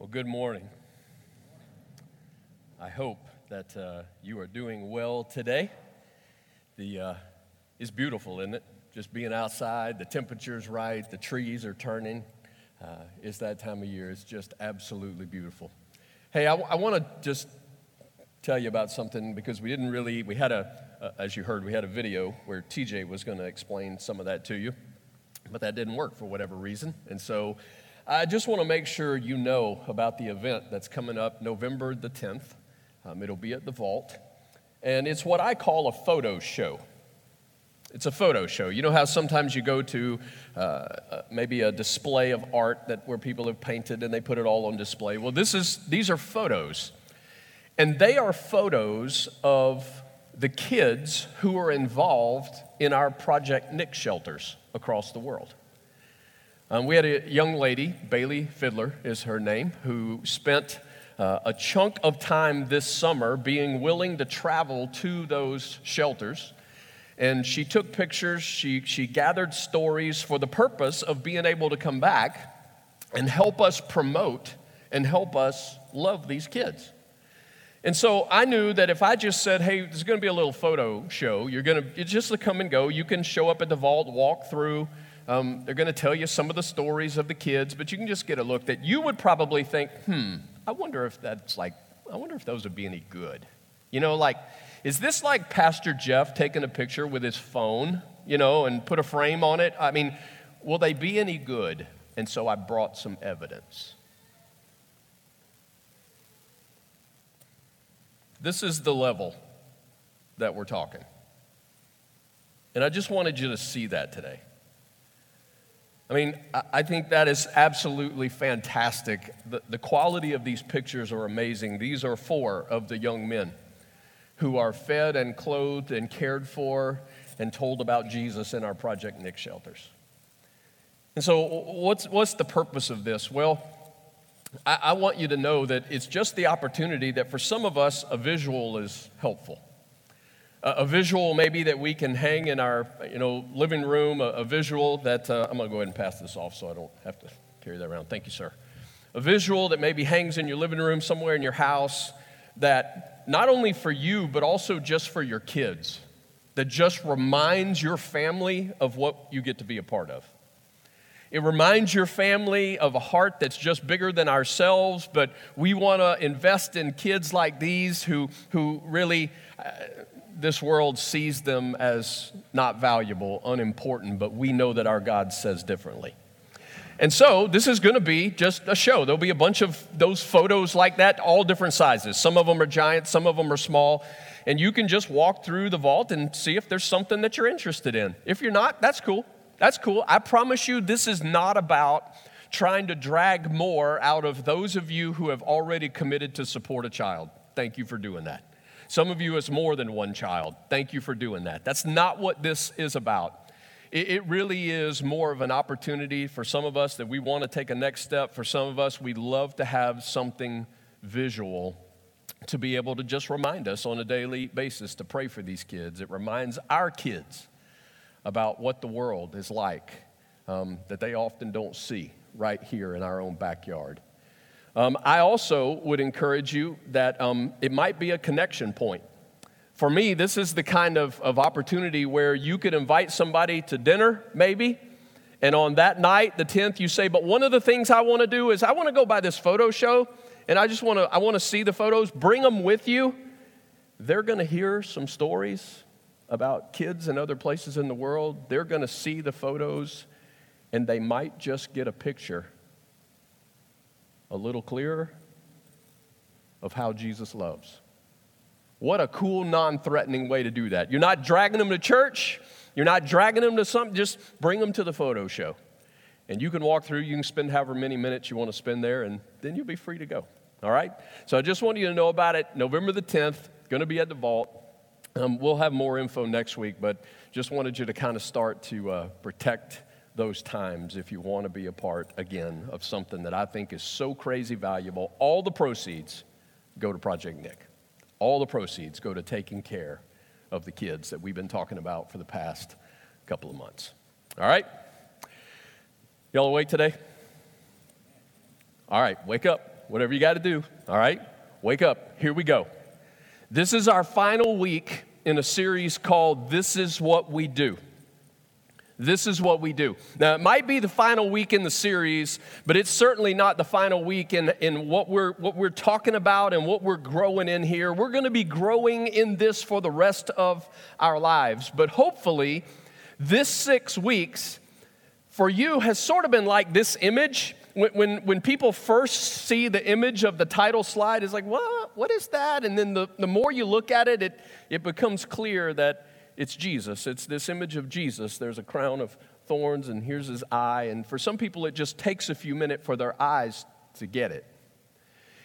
Well, good morning. I hope that uh, you are doing well today. The uh, it's beautiful, isn't it? Just being outside, the temperature's right, the trees are turning. Uh, it's that time of year. It's just absolutely beautiful. Hey, I, I want to just tell you about something because we didn't really. We had a, as you heard, we had a video where TJ was going to explain some of that to you, but that didn't work for whatever reason, and so. I just want to make sure you know about the event that's coming up November the 10th. Um, it'll be at the Vault. And it's what I call a photo show. It's a photo show. You know how sometimes you go to uh, uh, maybe a display of art that where people have painted and they put it all on display. Well, this is these are photos, and they are photos of the kids who are involved in our Project Nick shelters across the world. Um, we had a young lady, Bailey Fiddler is her name, who spent uh, a chunk of time this summer being willing to travel to those shelters. And she took pictures, she, she gathered stories for the purpose of being able to come back and help us promote and help us love these kids. And so I knew that if I just said, hey, there's going to be a little photo show, you're to, it's just to come and go. You can show up at the vault, walk through, um, they're going to tell you some of the stories of the kids, but you can just get a look that you would probably think, hmm, I wonder if that's like, I wonder if those would be any good. You know, like, is this like Pastor Jeff taking a picture with his phone, you know, and put a frame on it? I mean, will they be any good? And so I brought some evidence. This is the level that we're talking. And I just wanted you to see that today. I mean, I think that is absolutely fantastic. The, the quality of these pictures are amazing. These are four of the young men who are fed and clothed and cared for and told about Jesus in our Project Nick shelters. And so, what's, what's the purpose of this? Well, I, I want you to know that it's just the opportunity that for some of us, a visual is helpful a visual maybe that we can hang in our you know living room a, a visual that uh, i'm going to go ahead and pass this off so i don't have to carry that around. Thank you sir. A visual that maybe hangs in your living room somewhere in your house that not only for you but also just for your kids that just reminds your family of what you get to be a part of. It reminds your family of a heart that's just bigger than ourselves, but we want to invest in kids like these who, who really uh, this world sees them as not valuable, unimportant, but we know that our God says differently. And so this is going to be just a show. There'll be a bunch of those photos like that, all different sizes. Some of them are giant, some of them are small. And you can just walk through the vault and see if there's something that you're interested in. If you're not, that's cool. That's cool. I promise you, this is not about trying to drag more out of those of you who have already committed to support a child. Thank you for doing that. Some of you, it's more than one child. Thank you for doing that. That's not what this is about. It, really is more of an opportunity for some of us that we want to take a next step. For some of us, we love to have something visual to be able to just remind us on a daily basis to pray for these kids. It reminds our kids about what the world is like um, that they often don't see right here in our own backyard. Um, I also would encourage you that um, it might be a connection point. For me, this is the kind of, of opportunity where you could invite somebody to dinner, maybe, and on that night, the 10th, you say, But one of the things I want to do is I want to go by this photo show, and I just want to I want to see the photos. Bring them with you. They're going to hear some stories about kids in other places in the world. They're going to see the photos, and they might just get a picture a little clearer of how Jesus loves. What a cool, non threatening way to do that. You're not dragging them to church, you're not dragging them to something, just bring them to the photo show. And you can walk through, you can spend however many minutes you want to spend there, and then you'll be free to go. All right? So I just want you to know about it. November the 10th, going to be at the vault. Um, we'll have more info next week, but just wanted you to kind of start to uh, protect those times if you want to be a part again of something that I think is so crazy valuable. All the proceeds go to Project Nick. All the proceeds go to taking care of the kids that we've been talking about for the past couple of months. All right? Y'all awake today? All right, wake up. whatever you got to do. All right? Wake up. Here we go. This is our final week in a series called This Is What We Do. This is what we do. Now, it might be the final week in the series, but it's certainly not the final week in, in what, we're, what we're talking about and what we're growing in here. We're going to be growing in this for the rest of our lives. But hopefully, this six weeks for you has sort of been like this image. When, when, when people first see the image of the title slide, it's like, what, what is that? And then the, the more you look at it, it, it becomes clear that it's Jesus. It's this image of Jesus. There's a crown of thorns, and here's his eye. And for some people, it just takes a few minutes for their eyes to get it.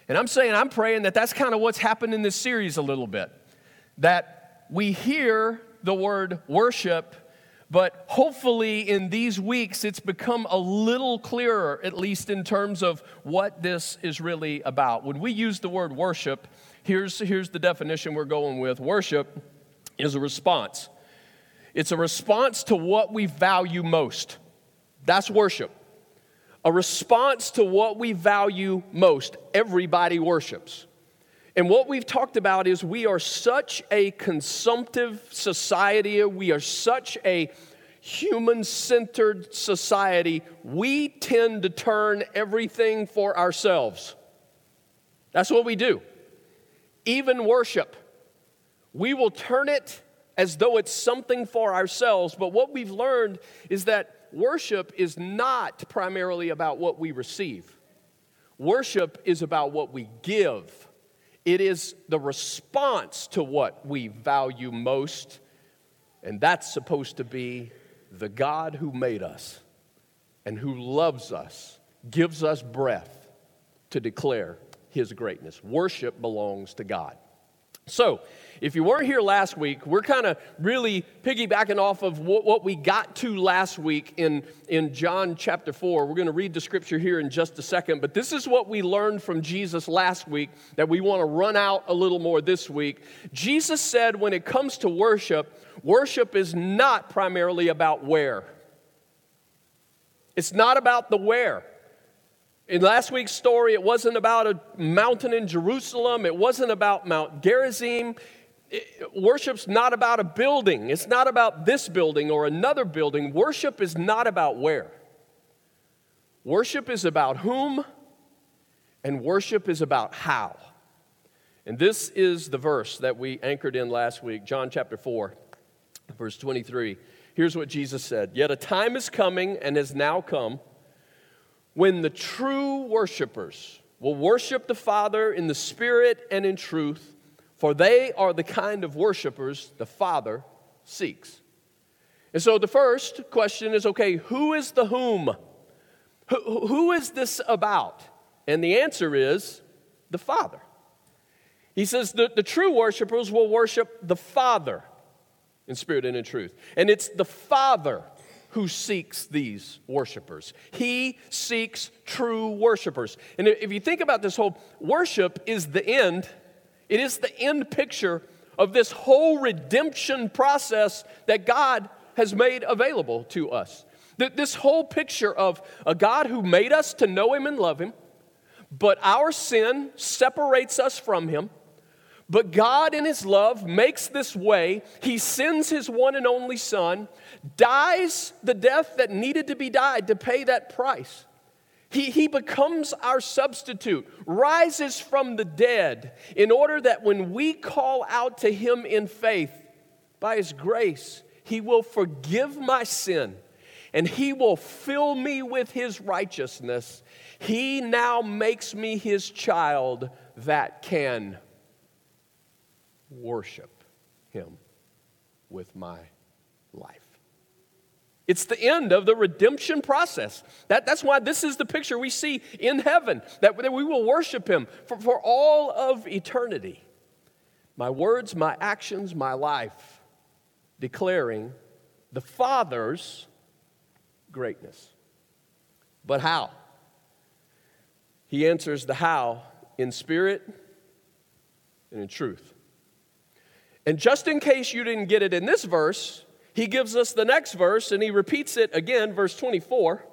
And I'm saying, I'm praying that that's kind of what's happened in this series a little bit. That we hear the word worship, but hopefully in these weeks it's become a little clearer, at least in terms of what this is really about. When we use the word worship, here's, here's the definition we're going with worship is a response. It's a response to what we value most. That's worship. A response to what we value most. Everybody worships. And what we've talked about is we are such a consumptive society, we are such a human centered society, we tend to turn everything for ourselves. That's what we do. Even worship. We will turn it as though it's something for ourselves, but what we've learned is that worship is not primarily about what we receive. Worship is about what we give. It is the response to what we value most, and that's supposed to be the God who made us and who loves us, gives us breath to declare his greatness. Worship belongs to God. So, if you weren't here last week, we're kind of really piggybacking off of what, what, we got to last week in, in John chapter 4. We're going to read the scripture here in just a second, but this is what we learned from Jesus last week that we want to run out a little more this week. Jesus said when it comes to worship, worship is not primarily about where. It's not about the where. In last week's story, it wasn't about a mountain in Jerusalem. It wasn't about Mount Gerizim. Worship's not about a building. It's not about this building or another building. Worship is not about where. Worship is about whom, and worship is about how. And this is the verse that we anchored in last week, John chapter 4, verse 23. Here's what Jesus said Yet a time is coming and has now come when the true worshipers will worship the Father in the Spirit and in truth, for they are the kind of worshipers the Father seeks. And so the first question is okay, who is the whom? Who, who is this about? And the answer is the Father. He says that the true worshipers will worship the Father in spirit and in truth. And it's the Father who seeks these worshipers. He seeks true worshipers. And if you think about this whole worship is the end, it is the end picture of this whole redemption process that God has made available to us. That this whole picture of a God who made us to know Him and love Him, but our sin separates us from Him. But God, in His love, makes this way. He sends His one and only Son, dies the death that needed to be died to pay that price. He, he becomes our substitute, rises from the dead, in order that when we call out to Him in faith, by His grace, He will forgive my sin and He will fill me with His righteousness. He now makes me His child that can worship Him with my life. It's the end of the redemption process. That, that's why this is the picture we see in heaven, that, we will worship Him for, for all of eternity. My words, my actions, my life, declaring the Father's greatness. But how? He answers the how in spirit and in truth. And just in case you didn't get it in this verse, he gives us the next verse and he repeats it again, verse 24.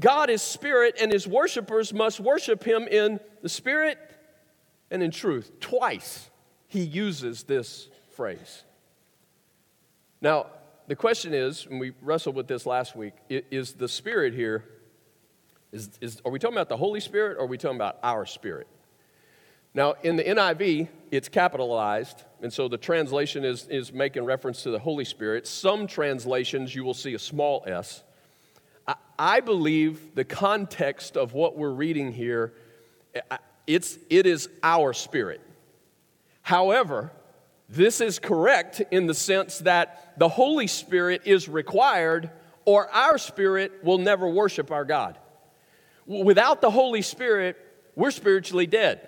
God is spirit, and his worshipers must worship him in the spirit and in truth. Twice he uses this phrase. Now, the question is, and we wrestled with this last week, is the spirit here, is, is, are we talking about the Holy Spirit or are we talking about our spirit? Now, in the NIV, it's capitalized, and so the translation is, is making reference to the Holy Spirit. Some translations, you will see a small s. I, I believe the context of what we're reading here, eh, it's, it is our spirit. However, this is correct in the sense that the Holy Spirit is required, or our spirit will never worship our God. Without the Holy Spirit, we're spiritually dead.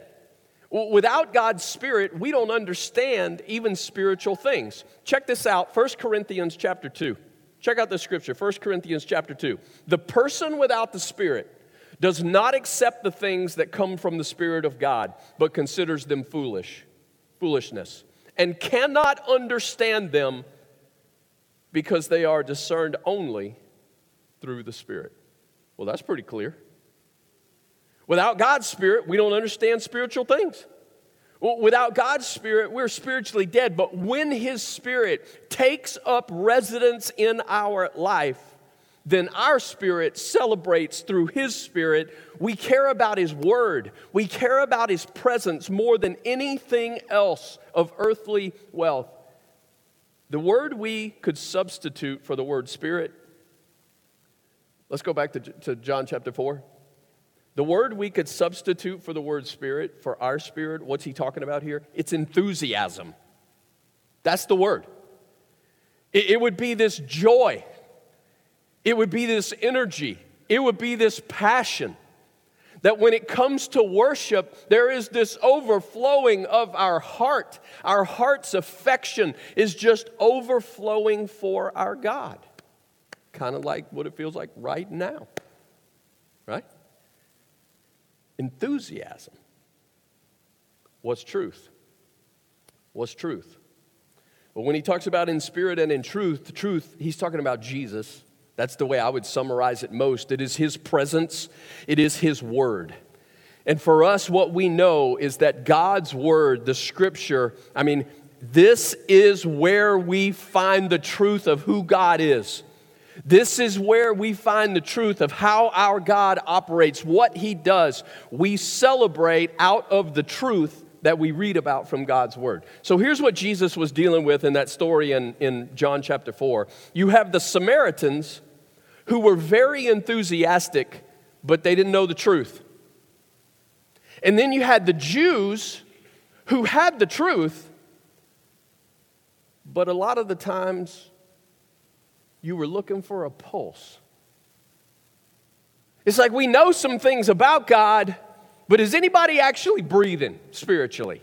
Without God's Spirit, we don't understand even spiritual things. Check this out 1 Corinthians chapter 2. Check out the scripture 1 Corinthians chapter 2. The person without the Spirit does not accept the things that come from the Spirit of God, but considers them foolish, foolishness, and cannot understand them because they are discerned only through the Spirit. Well, that's pretty clear. Without God's Spirit, we don't understand spiritual things. Without God's Spirit, we're spiritually dead. But when His Spirit takes up residence in our life, then our spirit celebrates through His Spirit. We care about His Word, we care about His presence more than anything else of earthly wealth. The word we could substitute for the word Spirit, let's go back to, to John chapter 4. The word we could substitute for the word spirit, for our spirit, what's he talking about here? It's enthusiasm. That's the word. It, it would be this joy, it would be this energy, it would be this passion. That when it comes to worship, there is this overflowing of our heart. Our heart's affection is just overflowing for our God. Kind of like what it feels like right now, right? Enthusiasm. What's truth? What's truth? Well, when he talks about in spirit and in truth, the truth, he's talking about Jesus. That's the way I would summarize it most. It is his presence, it is his word. And for us, what we know is that God's word, the scripture, I mean, this is where we find the truth of who God is. This is where we find the truth of how our God operates, what He does. We celebrate out of the truth that we read about from God's Word. So here's what Jesus was dealing with in that story in, in John chapter 4. You have the Samaritans who were very enthusiastic, but they didn't know the truth. And then you had the Jews who had the truth, but a lot of the times you were looking for a pulse. It's like we know some things about God, but is anybody actually breathing spiritually?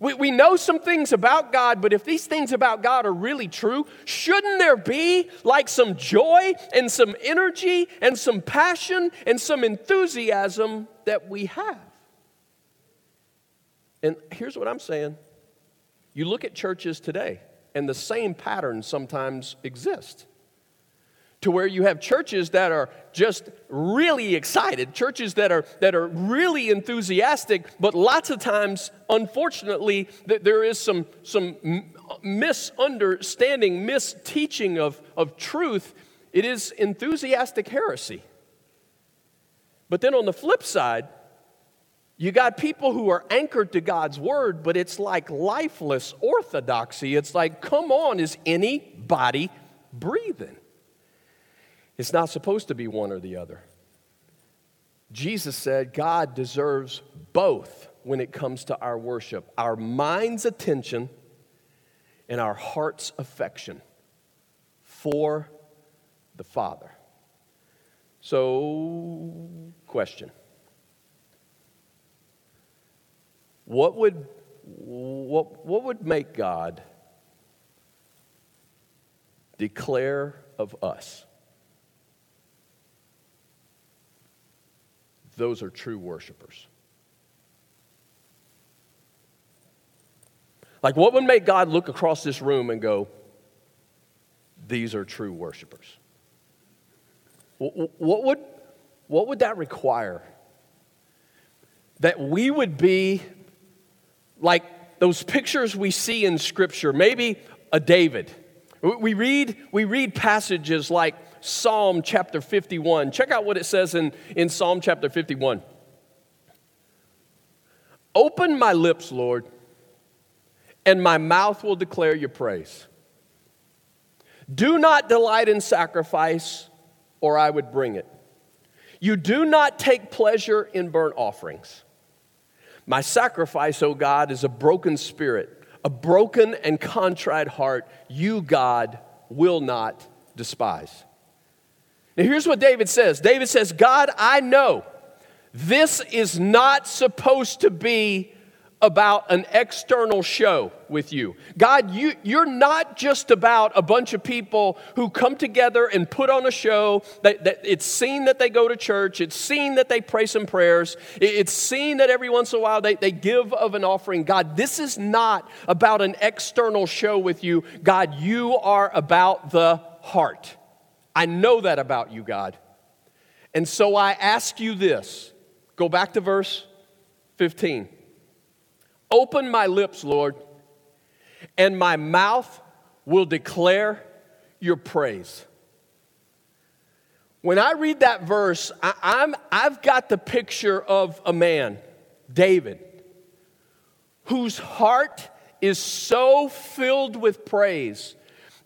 We, we know some things about God, but if these things about God are really true, shouldn't there be like some joy and some energy and some passion and some enthusiasm that we have? And here's what I'm saying you look at churches today, and the same patterns sometimes exist to where you have churches that are just really excited, churches that are, that are really enthusiastic, but lots of times, unfortunately, there is some, some misunderstanding, misteaching of, of truth. It is enthusiastic heresy. But then on the flip side, you got people who are anchored to God's word, but it's like lifeless orthodoxy. It's like, come on, is anybody breathing? It's not supposed to be one or the other. Jesus said God deserves both when it comes to our worship our mind's attention and our heart's affection for the Father. So, question What would, what, what would make God declare of us those are true worshipers. Like, what would make God look across this room and go, These are true worshipers? What would, what would that require? That we would be like those pictures we see in Scripture, maybe a David. We read, we read passages like Psalm chapter 51. Check out what it says in, in Psalm chapter 51. Open my lips, Lord, and my mouth will declare your praise. Do not delight in sacrifice, or I would bring it. You do not take pleasure in burnt offerings. My sacrifice, O God, is a broken spirit, a broken and contrite heart. You, God, will not despise. Now, here's what David says David says, God, I know this is not supposed to be about an external show with you. God, you, you're not just about a bunch of people who come together and put on a show. That, that it's seen that they go to church, it's seen that they pray some prayers, it's seen that every once in a while they, they give of an offering. God, this is not about an external show with you. God, you are about the heart. I know that about you, God. And so I ask you this go back to verse 15. Open my lips, Lord, and my mouth will declare your praise. When I read that verse, I, I've got the picture of a man, David, whose heart is so filled with praise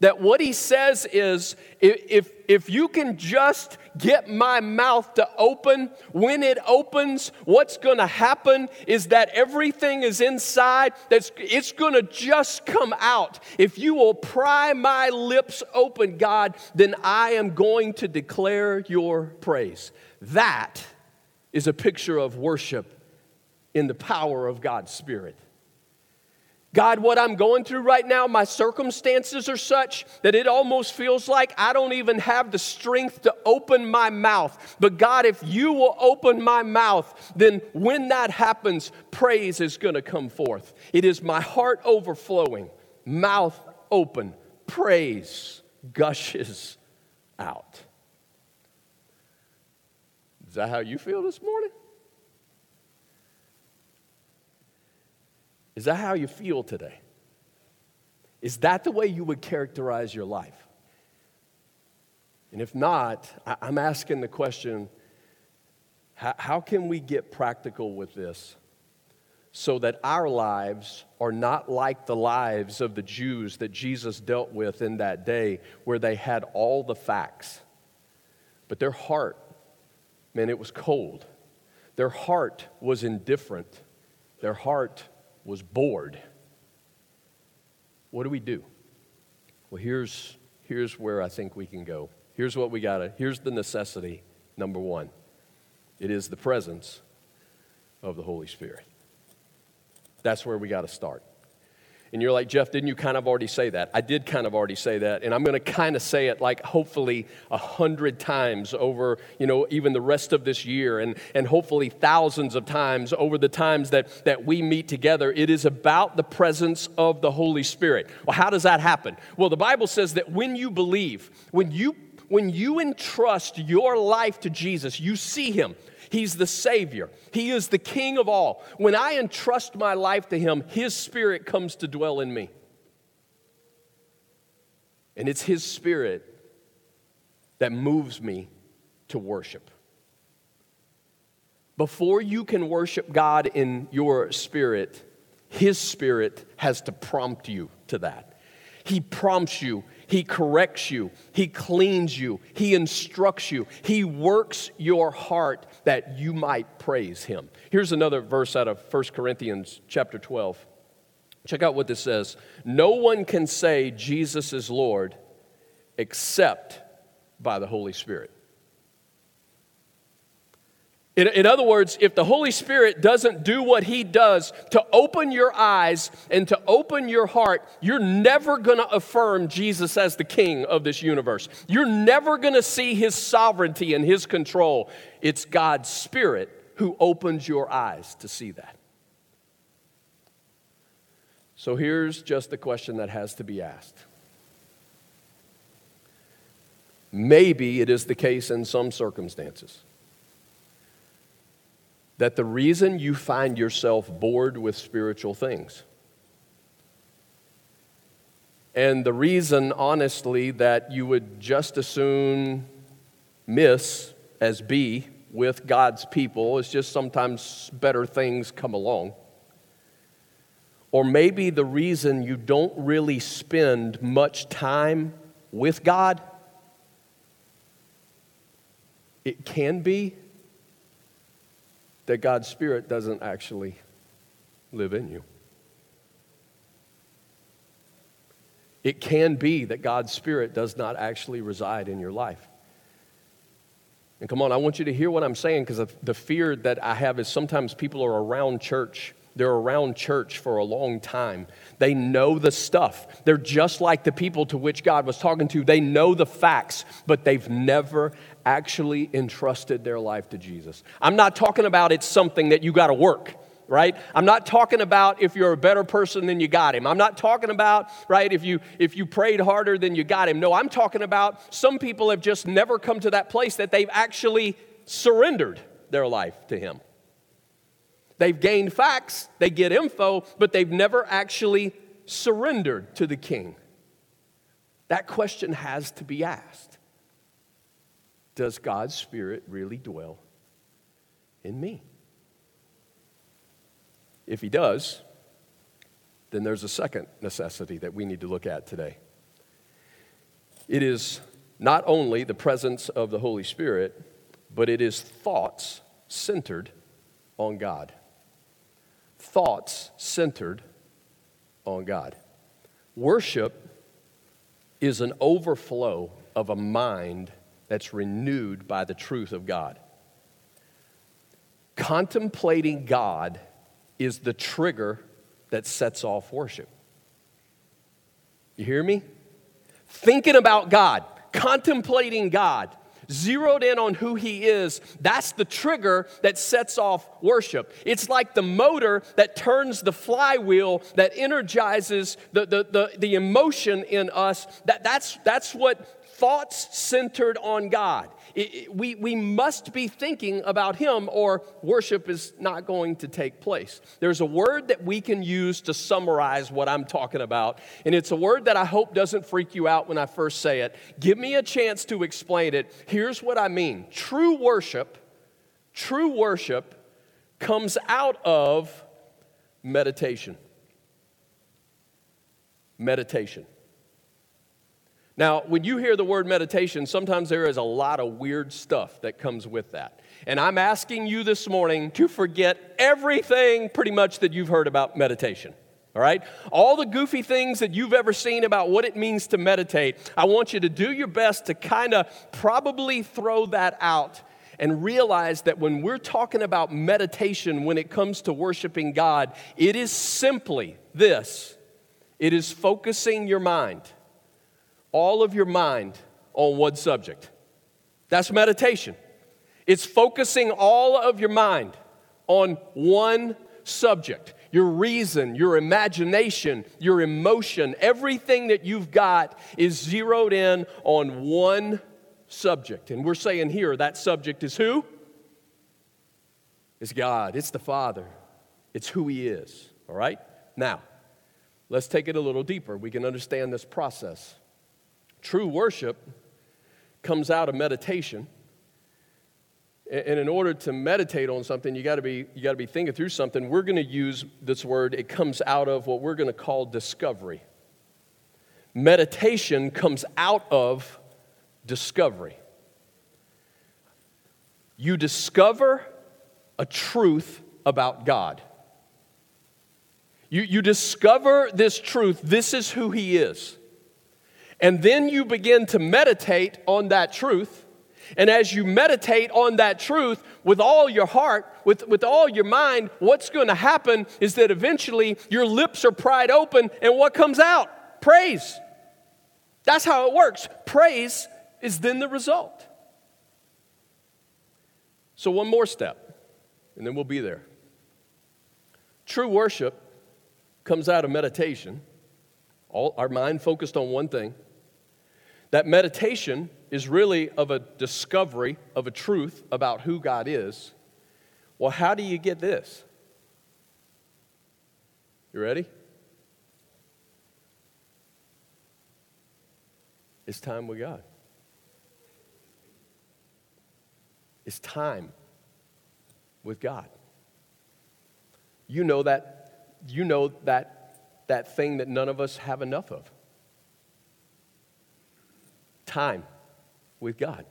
that what he says is if, if you can just get my mouth to open, when it opens, what's going to happen is that everything is inside, that's, it's going to just come out. If you will pry my lips open, God, then I am going to declare your praise. That is a picture of worship in the power of God's Spirit. God, what I'm going through right now, my circumstances are such that it almost feels like I don't even have the strength to open my mouth. But God, if you will open my mouth, then when that happens, praise is going to come forth. It is my heart overflowing, mouth open, praise gushes out. Is that how you feel this morning? Is that how you feel today? Is that the way you would characterize your life? And if not, I'm asking the question how can we get practical with this so that our lives are not like the lives of the Jews that Jesus dealt with in that day, where they had all the facts, but their heart, man, it was cold. Their heart was indifferent. Their heart was bored. What do we do? Well, here's, here's where I think we can go. Here's what we got to, here's the necessity, number one it is the presence of the Holy Spirit. That's where we got to start. And you're like, Jeff, didn't you kind of already say that? I did kind of already say that. And I'm going to kind of say it like hopefully a hundred times over, you know, even the rest of this year and, and hopefully thousands of times over the times that, that we meet together. It is about the presence of the Holy Spirit. Well, how does that happen? Well, the Bible says that when you believe, when you when you entrust your life to Jesus, you see him. He's the Savior. He is the King of all. When I entrust my life to Him, His Spirit comes to dwell in me. And it's His Spirit that moves me to worship. Before you can worship God in your spirit, His Spirit has to prompt you to that. He prompts you he corrects you, He cleans you, He instructs you, He works your heart that you might praise Him. Here's another verse out of 1 Corinthians chapter 12. Check out what this says. No one can say Jesus is Lord except by the Holy Spirit. In, in, other words, if the Holy Spirit doesn't do what He does to open your eyes and to open your heart, you're never going to affirm Jesus as the King of this universe. You're never going to see His sovereignty and His control. It's God's Spirit who opens your eyes to see that. So here's just the question that has to be asked. Maybe it is the case in some circumstances that the reason you find yourself bored with spiritual things, and the reason, honestly, that you would just as soon miss as be with God's people is just sometimes better things come along. Or maybe the reason you don't really spend much time with God, it can be that God's Spirit doesn't actually live in you. It can be that God's Spirit does not actually reside in your life. And come on, I want you to hear what I'm saying because the fear that I have is sometimes people are around church. They're around church for a long time. They know the stuff. They're just like the people to which God was talking to. They know the facts, but they've never actually entrusted their life to Jesus. I'm not talking about it's something that you got to work right? I'm not talking about if you're a better person than you got him. I'm not talking about right if you if you prayed harder than you got him. No i'm talking about some people have just never come to that place that they've actually surrendered their life to him. They've gained facts they get info but they've never actually surrendered to the king. That question has to be asked does god's spirit really dwell in me if he does, then there's a second necessity that we need to look at today. It is not only the presence of the Holy Spirit, but it is thoughts centered on God. Thoughts centered on God. Worship is an overflow of a mind that's renewed by the truth of God. Contemplating God is the trigger that sets off worship. You hear me? Thinking about God, contemplating God, zeroed in on who He is, that's the trigger that sets off worship. It's like the motor that turns the flywheel that energizes the, the, the, the emotion in us. That, that's, that's what thoughts centered on God. It, it, we, we must be thinking about Him, or worship is not going to take place. There's a word that we can use to summarize what I'm talking about, and it's a word that I hope doesn't freak you out when I first say it. Give me a chance to explain it. Here's what I mean true worship, true worship comes out of meditation. Meditation. Now, when you hear the word meditation, sometimes there is a lot of weird stuff that comes with that. And I'm asking you this morning to forget everything pretty much that you've heard about meditation. All right? All the goofy things that you've ever seen about what it means to meditate, I want you to do your best to kind of probably throw that out and realize that when we're talking about meditation when it comes to worshiping God, it is simply this it is focusing your mind all of your mind on one subject. That's meditation. It's focusing all of your mind on one subject. Your reason, your imagination, your emotion, everything that you've got is zeroed in on one subject. And we're saying here that subject is who? It's God, it's the Father, it's who He is. All right? Now, let's take it a little deeper. We can understand this process. True worship comes out of meditation. And in order to meditate on something, you gotta be, you gotta be thinking through something. We're gonna use this word, it comes out of what we're gonna call discovery. Meditation comes out of discovery. You discover a truth about God. You, you discover this truth. This is who He is. And then you begin to meditate on that truth. And as you meditate on that truth with all your heart, with, with all your mind, what's going to happen is that eventually your lips are pried open, and what comes out? Praise. That's how it works. Praise is then the result. So, one more step, and then we'll be there. True worship comes out of meditation, all, our mind focused on one thing. That meditation is really of a discovery of a truth about who God is. Well, how do you get this? You ready? It's time with God. It's time with God. You know that you know that that thing that none of us have enough of. Time with God.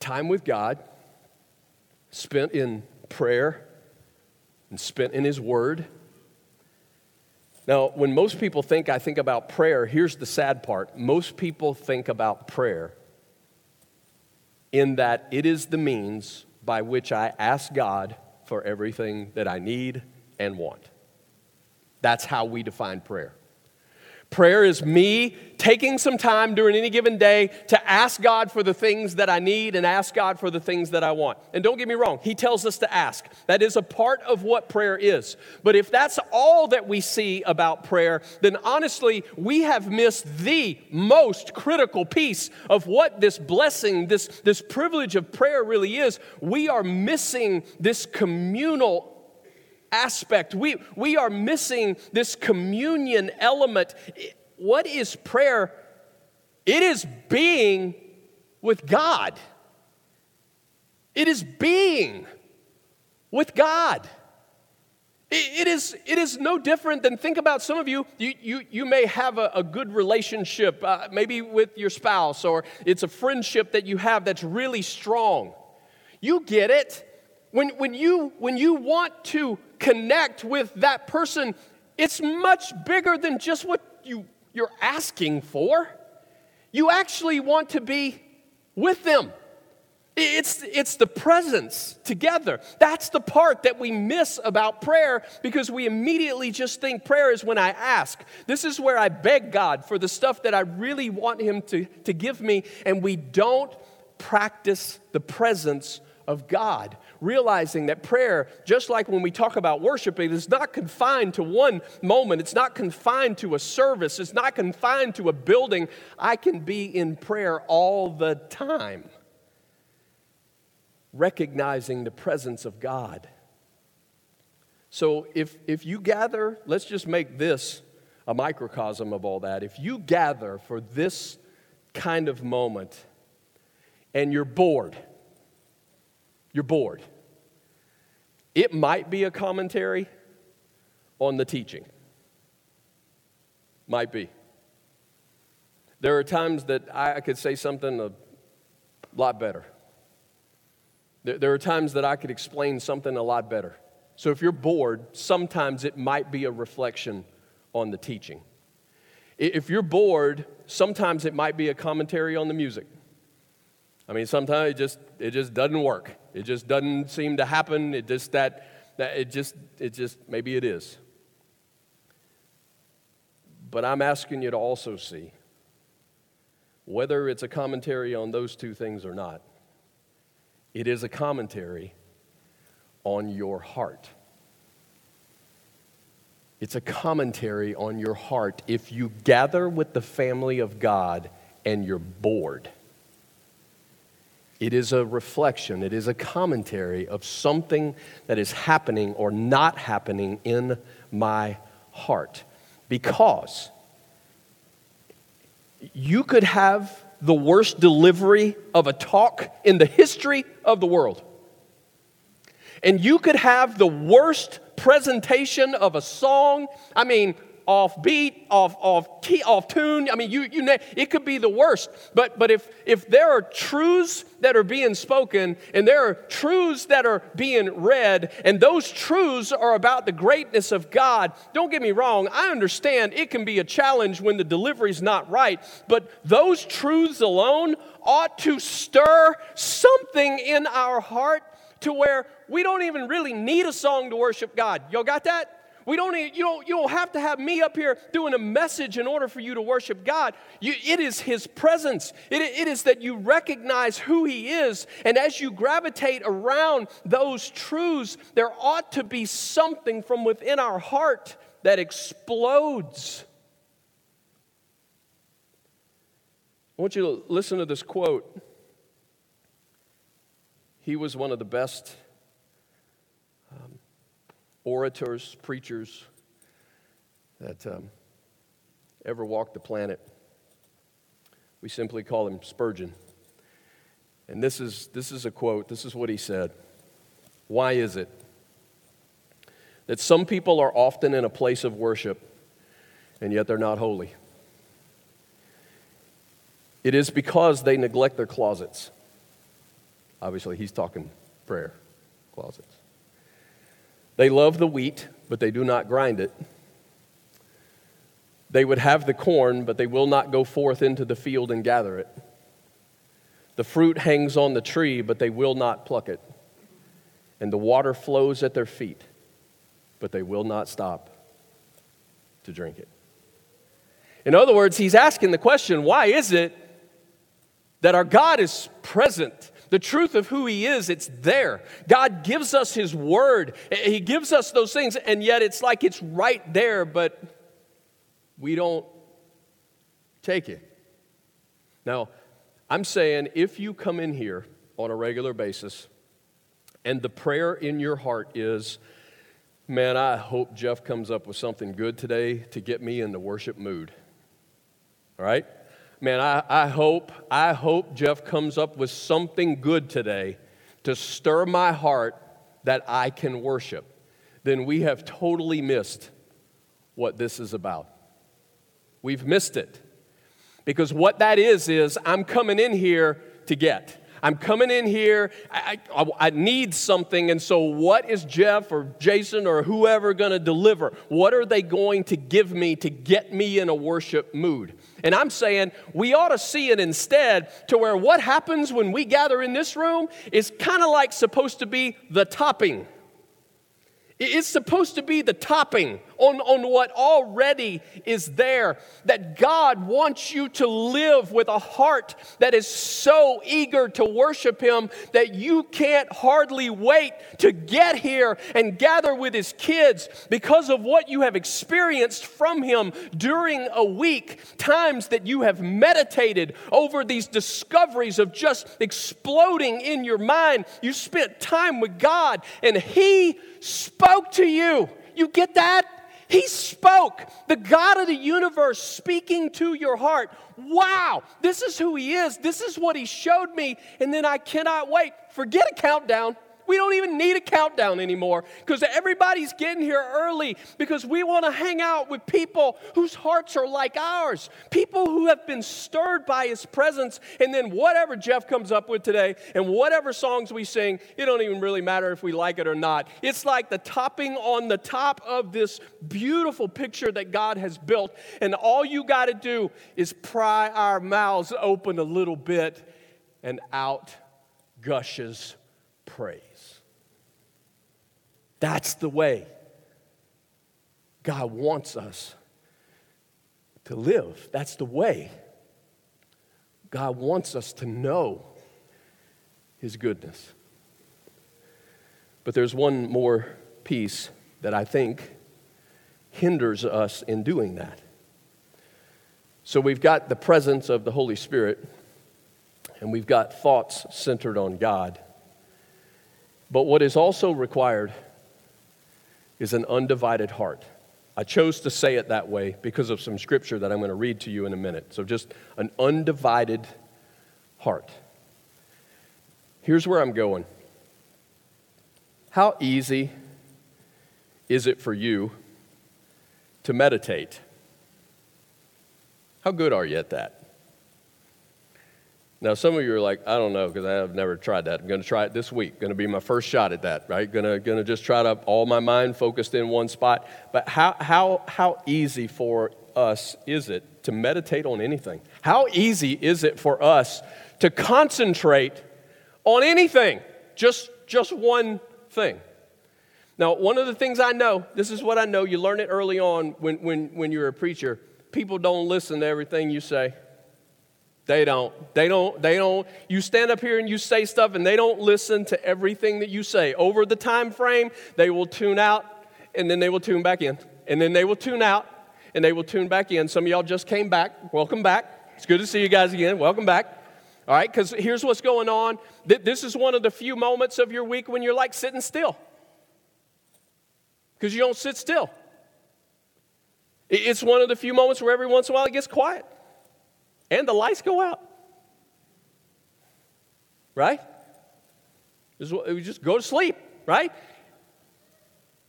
Time with God spent in prayer and spent in his word. Now, when most people think I think about prayer, here's the sad part. Most people think about prayer in that it is the means by which I ask God for everything that I need and want. That's how we define prayer. Prayer is me taking some time during any given day to ask God for the things that I need and ask God for the things that I want. And don't get me wrong, He tells us to ask. That is a part of what prayer is. But if that's all that we see about prayer, then honestly, we have missed the most critical piece of what this blessing, this, this privilege of prayer really is. We are missing this communal aspect. We, we are missing this communion element. What is prayer? It is being with God. It is being with God. It is, it is no different than think about some of you, you, you, you may have a, a good relationship, uh, maybe with your spouse, or it's a friendship that you have that's really strong. You get it. When, when, you, when you want to connect with that person, it's much bigger than just what you, you're asking for. You actually want to be with them. It's, it's the presence together. That's the part that we miss about prayer because we immediately just think prayer is when I ask. This is where I beg God for the stuff that I really want Him to, to give me, and we don't practice the presence of God realizing that prayer, just like when we talk about worship, it is not confined to one moment, it's not confined to a service, it's not confined to a building. I can be in prayer all the time, recognizing the presence of God. So if, if you gather, let's just make this a microcosm of all that. If you gather for this kind of moment and you're bored, you're bored. It might be a commentary on the teaching. Might be. There are times that I could say something a lot better. There are times that I could explain something a lot better. So if you're bored, sometimes it might be a reflection on the teaching. If you're bored, sometimes it might be a commentary on the music. I mean, sometimes it just it just doesn't work. It just doesn't seem to happen. It just that that it just it just maybe it is. But I'm asking you to also see whether it's a commentary on those two things or not. It is a commentary on your heart. It's a commentary on your heart if you gather with the family of God and you're bored. It is a reflection, it is a commentary of something that is happening or not happening in my heart. Because you could have the worst delivery of a talk in the history of the world. And you could have the worst presentation of a song. I mean, off beat, off, off key, off tune. I mean, you, you it could be the worst. But, but if, if there are truths that are being spoken and there are truths that are being read, and those truths are about the greatness of God, don't get me wrong, I understand it can be a challenge when the delivery's not right, but those truths alone ought to stir something in our heart to where we don't even really need a song to worship God. Y'all got that? We don't, you, don't, you don't have to have me up here doing a message in order for you to worship God. You, it is His presence. It, it is that you recognize who He is. And as you gravitate around those truths, there ought to be something from within our heart that explodes. I want you to listen to this quote. he was one of the best orators, preachers that um, ever walked the planet. We simply call him Spurgeon. And this is, this is a quote. This is what he said Why is it that some people are often in a place of worship and yet they're not holy? It is because they neglect their closets. Obviously, he's talking prayer closets. They love the wheat, but they do not grind it. They would have the corn, but they will not go forth into the field and gather it. The fruit hangs on the tree, but they will not pluck it. And the water flows at their feet, but they will not stop to drink it. In other words, he's asking the question why is it that our God is present? The truth of who He is, it's there. God gives us His Word, He gives us those things, and yet it's like it's right there, but we don't take it. Now, I'm saying if you come in here on a regular basis and the prayer in your heart is, man, I hope Jeff comes up with something good today to get me in the worship mood. All right? Man, I, I hope, I hope Jeff comes up with something good today to stir my heart that I can worship. Then we have totally missed what this is about. We've missed it. Because what that is, is I'm coming in here to get. I'm coming in here, I, I, I, need something, and so what is Jeff or Jason or whoever going to deliver? What are they going to give me to get me in a worship mood? And I'm saying we ought to see it instead to where what happens when we gather in this room is kind of like supposed to be the topping. It's supposed to be the topping on, on what already is there. That God wants you to live with a heart that is so eager to worship Him that you can't hardly wait to get here and gather with His kids because of what you have experienced from Him during a week. Times that you have meditated over these discoveries of just exploding in your mind. You spent time with God and He spoke to you. You get that? He spoke, the God of the universe speaking to your heart. Wow, this is who He is. This is what He showed me. And then I cannot wait. Forget a countdown. We don't even need a countdown anymore because everybody's getting here early because we want to hang out with people whose hearts are like ours, people who have been stirred by His presence. And then whatever Jeff comes up with today and whatever songs we sing, it don't even really matter if we like it or not. It's like the topping on the top of this beautiful picture that God has built. And all you got to do is pry our mouths open a little bit and out gushes praise. That's the way God wants us to live. That's the way God wants us to know His goodness. But there's one more piece that I think hinders us in doing that. So we've got the presence of the Holy Spirit, and we've got thoughts centered on God. But what is also required is an undivided heart. I chose to say it that way because of some scripture that I'm going to read to you in a minute. So, just an undivided heart. Here's where I'm going. How easy is it for you to meditate? How good are you at that? Now, some of you are like, I don't know, because I have never tried that. I'm going to try it this week. Going to be my first shot at that, right? Going to, going to just try to all my mind focused in one spot. But how, how, how easy for us is it to meditate on anything? How easy is it for us to concentrate on anything? Just, just one thing. Now, one of the things I know, this is what I know, you learn it early on when, when, when you're a preacher. People don't listen to everything you say. They don't. They don't. They don't. You stand up here and you say stuff and they don't listen to everything that you say. Over the time frame, they will tune out and then they will tune back in. And then they will tune out and they will tune back in. Some of y'all just came back. Welcome back. It's good to see you guys again. Welcome back. All right, because here's what's going on. This is one of the few moments of your week when you're like sitting still. Because you don't sit still. It's one of the few moments where every once in a while it gets quiet and the lights go out. Right? We just go to sleep, right?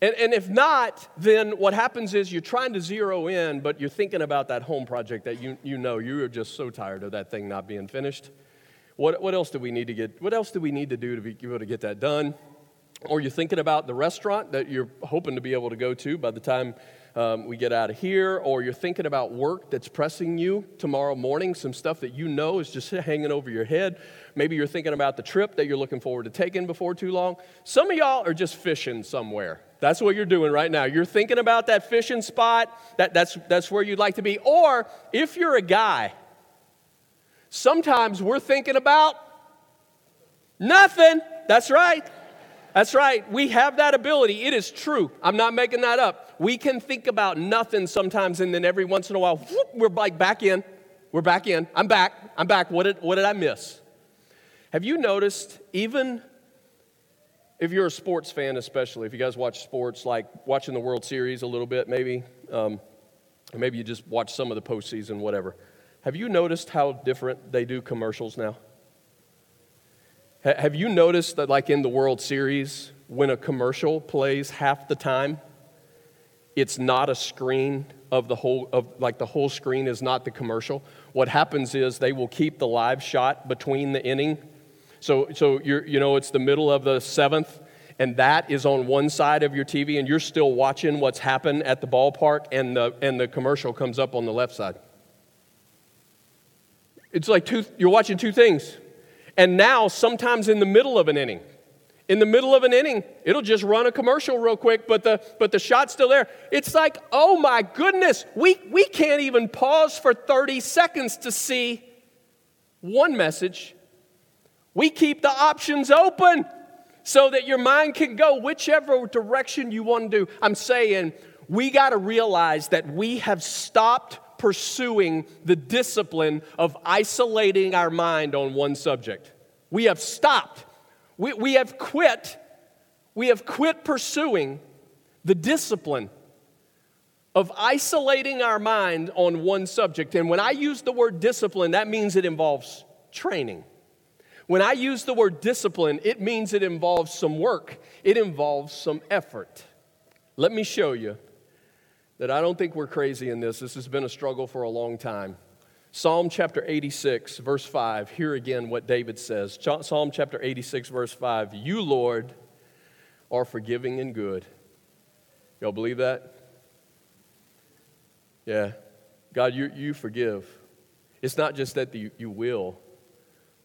And, and if not, then what happens is you're trying to zero in, but you're thinking about that home project that you, you know you are just so tired of that thing not being finished. What, what else do we need to get? What else do we need to do to be able to get that done? Or you're thinking about the restaurant that you're hoping to be able to go to by the time um, we get out of here, or you're thinking about work that's pressing you tomorrow morning, some stuff that you know is just hanging over your head. Maybe you're thinking about the trip that you're looking forward to taking before too long. Some of y'all are just fishing somewhere. That's what you're doing right now. You're thinking about that fishing spot, that, that's, that's where you'd like to be. Or if you're a guy, sometimes we're thinking about nothing. That's right. That's right. We have that ability. It is true. I'm not making that up. We can think about nothing sometimes, and then every once in a while, whoop, we're like back in. We're back in. I'm back. I'm back. What did, what did I miss? Have you noticed, even if you're a sports fan, especially, if you guys watch sports, like watching the World Series a little bit, maybe, um, maybe you just watch some of the postseason, whatever. Have you noticed how different they do commercials now? Have you noticed that, like in the World Series, when a commercial plays half the time, it's not a screen of the whole, of like the whole screen is not the commercial. What happens is they will keep the live shot between the inning. So, so you're, you know, it's the middle of the seventh, and that is on one side of your TV, and you're still watching what's happened at the ballpark, and the, and the commercial comes up on the left side. It's like two, you're watching two things. And now, sometimes in the middle of an inning, in the middle of an inning, it'll just run a commercial real quick, but the, but the shot's still there. It's like, oh my goodness, we, we can't even pause for 30 seconds to see one message. We keep the options open so that your mind can go whichever direction you want to do. I'm saying we got to realize that we have stopped pursuing the discipline of isolating our mind on one subject. We have stopped. We, we have quit. We have quit pursuing the discipline of isolating our mind on one subject. And when I use the word discipline, that means it involves training. When I use the word discipline, it means it involves some work, it involves some effort. Let me show you that I don't think we're crazy in this. This has been a struggle for a long time. Psalm chapter 86, verse 5. Hear again what David says. Psalm chapter 86, verse 5. You, Lord, are forgiving and good. Y'all believe that? Yeah. God, you, you forgive. It's not just that you, you will,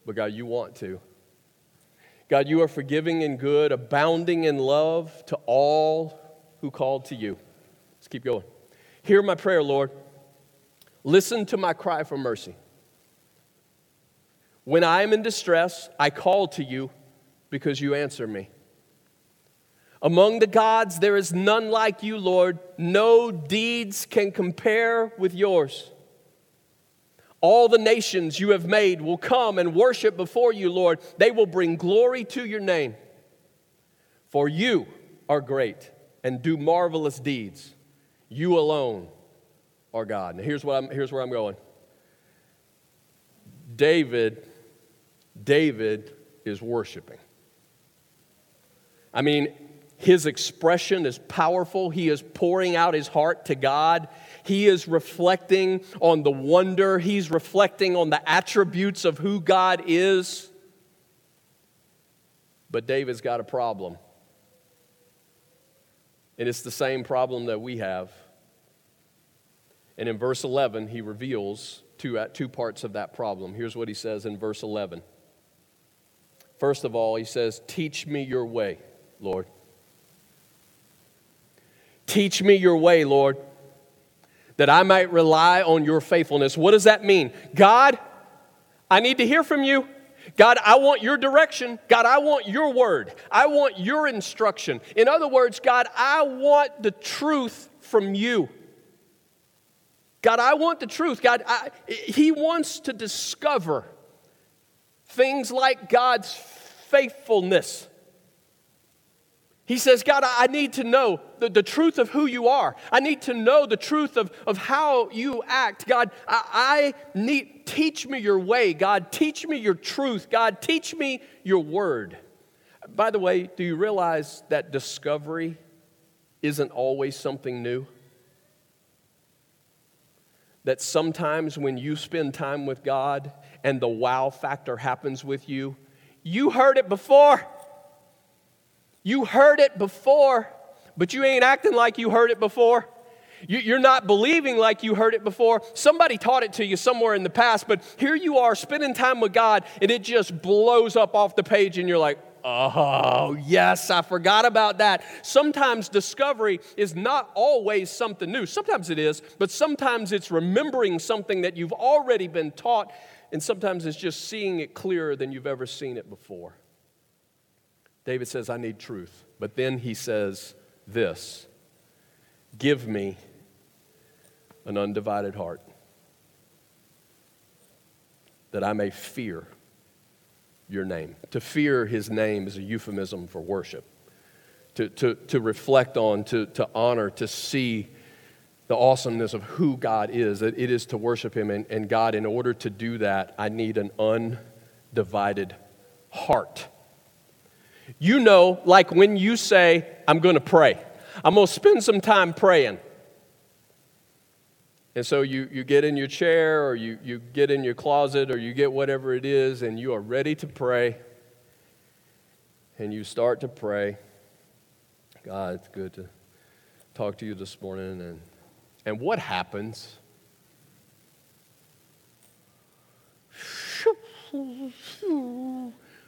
but God, you want to. God, you are forgiving and good, abounding in love to all who called to you. Let's keep going. Hear my prayer, Lord. Listen to my cry for mercy. When I am in distress, I call to you because you answer me. Among the gods, there is none like you, Lord. No deeds can compare with yours. All the nations you have made will come and worship before you, Lord. They will bring glory to your name. For you are great and do marvelous deeds. You alone are God. Now here's, what I'm, here's where I'm going. David, David is worshiping. I mean, his expression is powerful. He is pouring out his heart to God. He is reflecting on the wonder. He's reflecting on the attributes of who God is. But David's got a problem. And it's the same problem that we have. And in verse 11, he reveals two, uh, two parts of that problem. Here's what he says in verse 11. First of all, he says, Teach me your way, Lord. Teach me your way, Lord, that I might rely on your faithfulness. What does that mean? God, I need to hear from you. God, I want your direction. God, I want your word. I want your instruction. In other words, God, I want the truth from you. God, I want the truth. God, I, He wants to discover things like God's faithfulness. He says, God, I need to know the, the truth of who you are. I need to know the truth of, of how you act. God, I, I need, teach me your way. God, teach me your truth. God, teach me your word. By the way, do you realize that discovery isn't always something new? That sometimes when you spend time with God and the wow factor happens with you, you heard it before. You heard it before, but you ain't acting like you heard it before. You're not believing like you heard it before. Somebody taught it to you somewhere in the past, but here you are spending time with God, and it just blows up off the page, and you're like, Oh, yes, I forgot about that. Sometimes discovery is not always something new. Sometimes it is, but sometimes it's remembering something that you've already been taught, and sometimes it's just seeing it clearer than you've ever seen it before. David says, I need truth. But then he says this Give me an undivided heart that I may fear your name. To fear his name is a euphemism for worship. To, to, to reflect on, to, to honor, to see the awesomeness of who God is. That it is to worship him. And, and God, in order to do that, I need an undivided heart. You know, like when you say, I'm going to pray, I'm going to spend some time praying. And so you, you get in your chair or you, you get in your closet or you get whatever it is and you are ready to pray. And you start to pray. God, it's good to talk to you this morning. And, and what happens?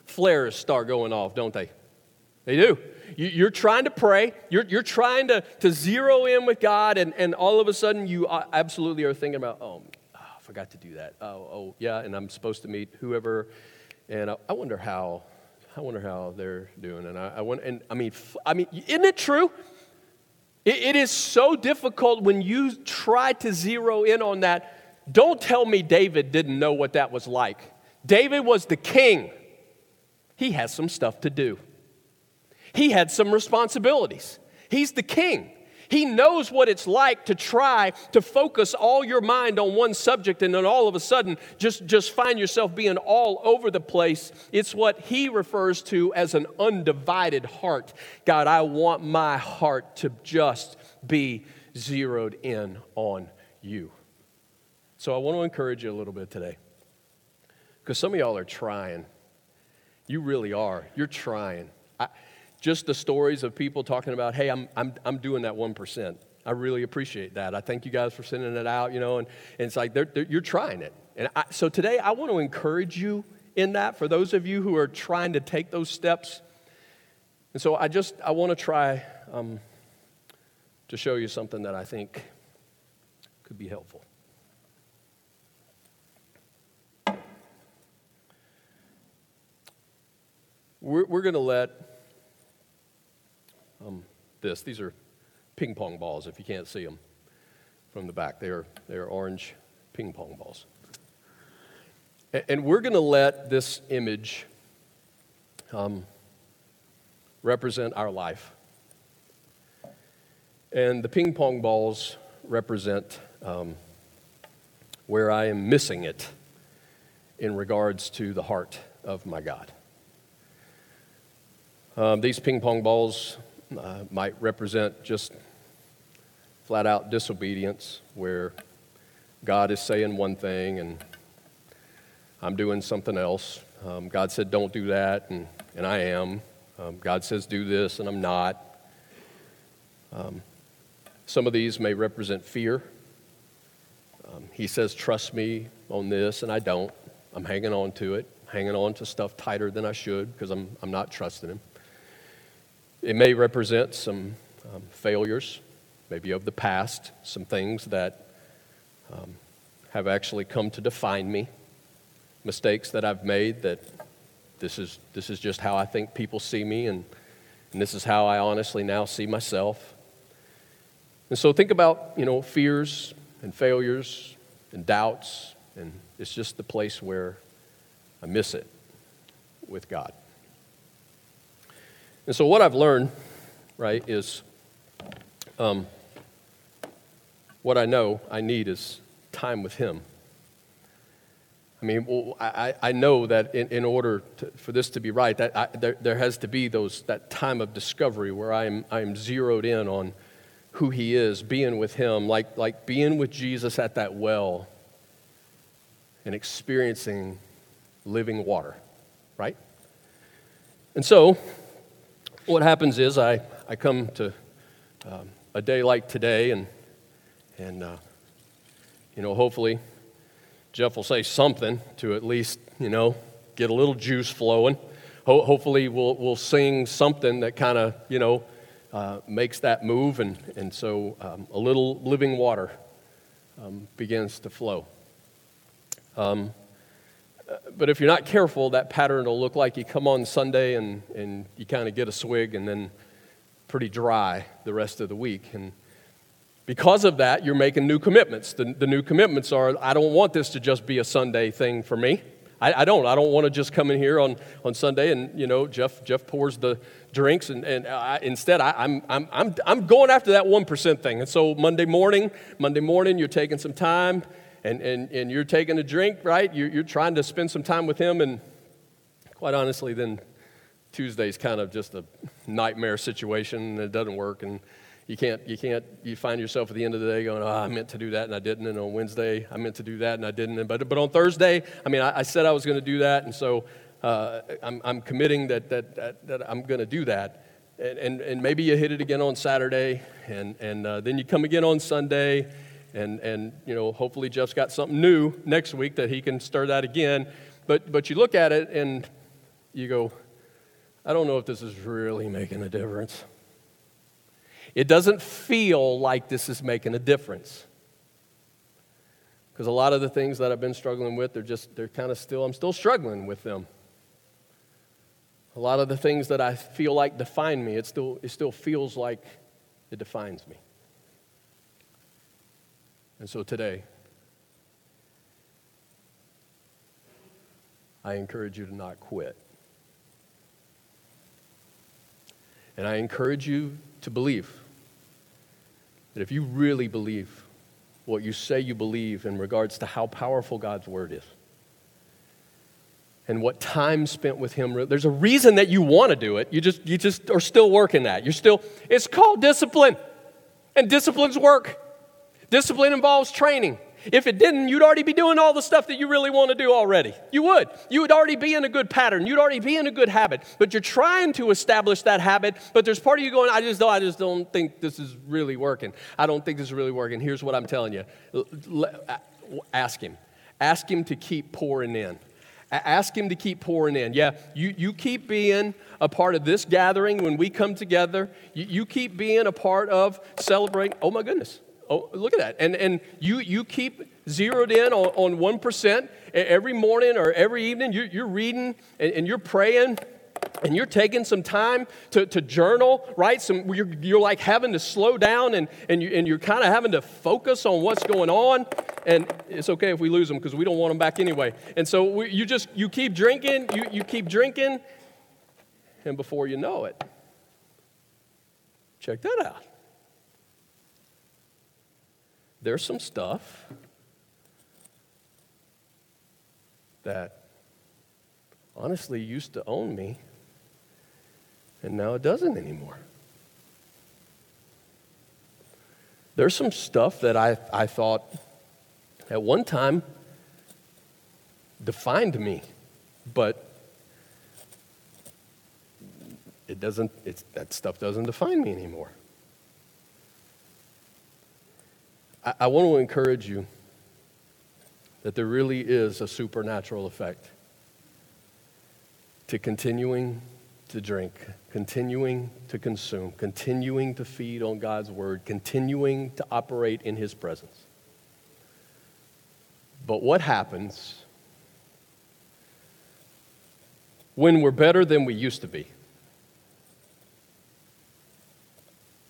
flares start going off, don't they? They do. You, are trying to pray, you're, you're trying to, to zero in with God, and, and all of a sudden you absolutely are thinking about, oh, oh, I forgot to do that. Oh, oh, yeah, and I'm supposed to meet whoever, and I, I wonder how. I wonder how they're doing, and I, I want, and I mean, I mean, isn't it true? It, it is so difficult when you try to zero in on that. Don't tell me David didn't know what that was like. David was the king he has some stuff to do. He had some responsibilities. He's the king. He knows what it's like to try to focus all your mind on one subject and then all of a sudden just, just find yourself being all over the place. It's what he refers to as an undivided heart. God, I want my heart to just be zeroed in on you. So I want to encourage you a little bit today because some of y'all are trying you really are. You're trying. I, just the stories of people talking about, hey, I'm, I'm, I'm doing that 1%. I really appreciate that. I thank you guys for sending it out, you know, and, and it's like they're, they're, you're trying it. And I, so today I want to encourage you in that for those of you who are trying to take those steps. And so I just, I want to try um, to show you something that I think could be helpful. We're, we're going to let um, this, these are ping pong balls if you can't see them from the back. They are, they are orange ping pong balls. And, we're going to let this image um, represent our life. And the ping pong balls represent um, where I am missing it in regards to the heart of my God. Um, these ping pong balls uh, might represent just flat out disobedience, where God is saying one thing and I'm doing something else. Um, God said, don't do that, and, and I am. Um, God says, do this, and I'm not. Um, some of these may represent fear. Um, he says, trust me on this, and I don't. I'm hanging on to it, hanging on to stuff tighter than I should because I'm, I'm not trusting him. It may represent some um, failures, maybe of the past, some things that um, have actually come to define me, mistakes that I've made that this is, this is just how I think people see me, and, and this is how I honestly now see myself. And so think about, you know, fears and failures and doubts, and it's just the place where I miss it. with God. And so, what I've learned, right, is um, what I know I need is time with Him. I mean, well, I, I know that in, in order to, for this to be right, that I, there, there has to be those, that time of discovery where I'm, I'm zeroed in on who He is, being with Him, like, like being with Jesus at that well and experiencing living water, right? And so, what happens is I, I come to um, a day like today, and, and uh, you know, hopefully Jeff will say something to at least, you know, get a little juice flowing. Ho- hopefully, we'll, we'll sing something that kind of, you know, uh, makes that move, and, and so um, a little living water um, begins to flow. Um, but if you're not careful, that pattern will look like you come on Sunday and, and you kind of get a swig and then pretty dry the rest of the week. And because of that, you're making new commitments. The, the new commitments are I don't want this to just be a Sunday thing for me. I, I don't. I don't want to just come in here on, on Sunday and, you know, Jeff, Jeff pours the drinks. And, and I, instead, I, I'm, I'm, I'm, I'm going after that 1% thing. And so Monday morning, Monday morning, you're taking some time and, and, and you're taking a drink, right? You're, you're trying to spend some time with him. And quite honestly, then Tuesday's kind of just a nightmare situation it doesn't work. And you can't, you can't, you find yourself at the end of the day going, oh, I meant to do that and I didn't. And on Wednesday, I meant to do that and I didn't. And, But, but on Thursday, I mean, I, I said I was going to do that. And so uh, I'm, I'm committing that, that, that, that I'm going to do that. And, and, and, maybe you hit it again on Saturday. And, and uh, then you come again on Sunday. And, and, you know, hopefully Jeff's got something new next week that he can stir that again. But, but you look at it and you go, I don't know if this is really making a difference. It doesn't feel like this is making a difference. Because a lot of the things that I've been struggling with, they're just, they're kind of still, I'm still struggling with them. A lot of the things that I feel like define me, it still, it still feels like it defines me. And so today, I encourage you to not quit. And I encourage you to believe that if you really believe what you say you believe in regards to how powerful God's word is, and what time spent with him there's a reason that you want to do it. You just you just are still working that. You're still it's called discipline. And discipline's work discipline involves training if it didn't, you'd already be doing all the stuff that you really want to do already. You would. You would already be in a good pattern. You'd already be in a good habit. But you're trying to establish that habit, but there's part of you going, I just don't, I just don't think this is really working. I don't think this is really working. Here's what I'm telling you. Ask him. Ask him to keep pouring in. Ask him to keep pouring in. Yeah, you, you keep being a part of this gathering when we come together. You, you keep being a part of celebrating. Oh my goodness. Oh, look at that. And, and you, you keep zeroed in on, on 1% every morning or every evening. You're, you're reading and, and you're praying and you're taking some time to, to journal, right? Some, you're, you're like having to slow down and, and, you, and you're kind of having to focus on what's going on. And it's okay if we lose them because we don't want them back anyway. And so we, you just, you keep drinking, you, you keep drinking, and before you know it, check that out there's some stuff that honestly used to own me, and now it doesn't anymore. There's some stuff that I, I thought at one time defined me, but it doesn't, that stuff doesn't define me anymore. I, I want to encourage you that there really is a supernatural effect to continuing to drink, continuing to consume, continuing to feed on God's word, continuing to operate in His presence. But what happens when we're better than we used to be?